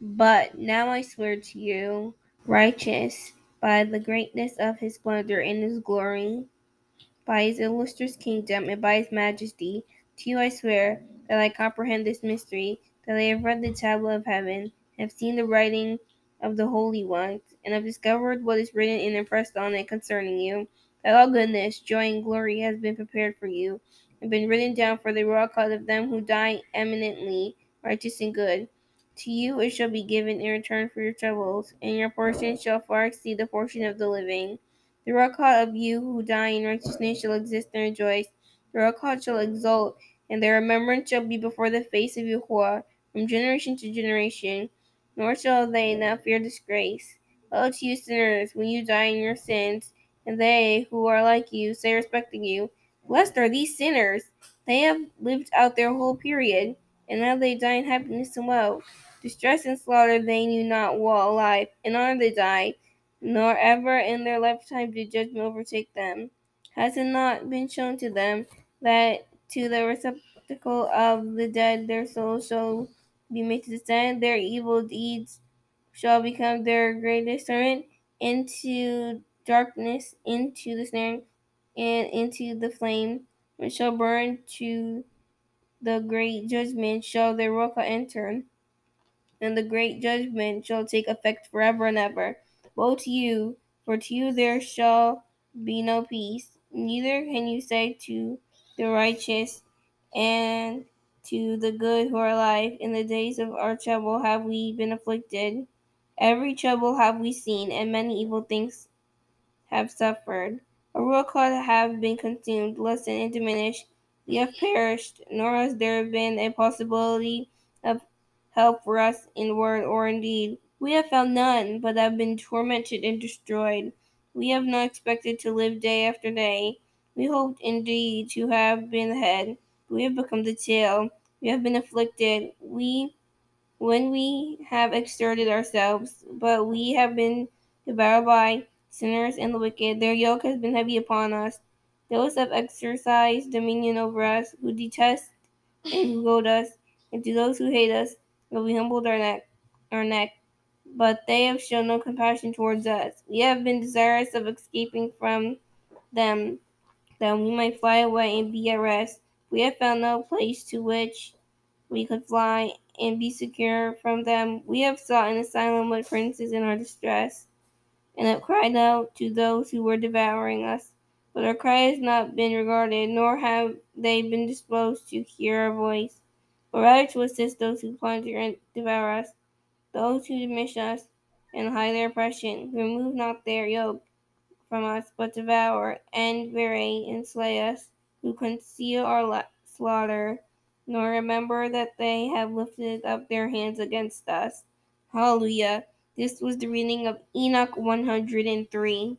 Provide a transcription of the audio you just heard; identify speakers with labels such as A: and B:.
A: But now I swear to you, righteous, by the greatness of his splendor and his glory, by his illustrious kingdom and by his majesty, to you I swear that I comprehend this mystery, that I have read the tablet of heaven, have seen the writing of the holy ones, and have discovered what is written and impressed on it concerning you, that all goodness, joy, and glory has been prepared for you, and been written down for the royal cause of them who die eminently righteous and good. To you it shall be given in return for your troubles, and your portion shall far exceed the portion of the living. The record of you who die in righteousness shall exist and rejoice. The record shall exult, and their remembrance shall be before the face of Yahuwah from generation to generation, nor shall they not fear disgrace. Woe to you sinners, when you die in your sins, and they who are like you say respecting you, Blessed are these sinners! They have lived out their whole period, and now they die in happiness and woe. Distress and slaughter they knew not while alive, and honor they died nor ever in their lifetime did judgment overtake them. Has it not been shown to them that to the receptacle of the dead their souls shall be made to descend, their evil deeds shall become their greatest servant into darkness, into the snare, and into the flame, which shall burn to the great judgment shall their roca enter, and the great judgment shall take effect forever and ever. Woe to you, for to you there shall be no peace, neither can you say to the righteous and to the good who are alive, In the days of our trouble have we been afflicted. Every trouble have we seen, and many evil things have suffered. A real cause have been consumed, lessened, and diminished. We have perished, nor has there been a possibility of help for us in word or in deed. We have found none, but have been tormented and destroyed. We have not expected to live day after day. We hoped indeed to have been the head, we have become the tail. We have been afflicted. We when we have exerted ourselves, but we have been devoured by sinners and the wicked. Their yoke has been heavy upon us. Those have exercised dominion over us, who detest and who goad us, and to those who hate us, have we humbled our neck, our neck but they have shown no compassion towards us. We have been desirous of escaping from them, that we might fly away and be at rest. We have found no place to which we could fly and be secure from them. We have sought an asylum with princes in our distress, and have cried out to those who were devouring us. But our cry has not been regarded, nor have they been disposed to hear our voice, but rather to assist those who plunder and devour us those who diminish us and hide their oppression, remove not their yoke from us, but devour and bury and slay us, who conceal our slaughter, nor remember that they have lifted up their hands against us. Hallelujah. This was the reading of Enoch 103.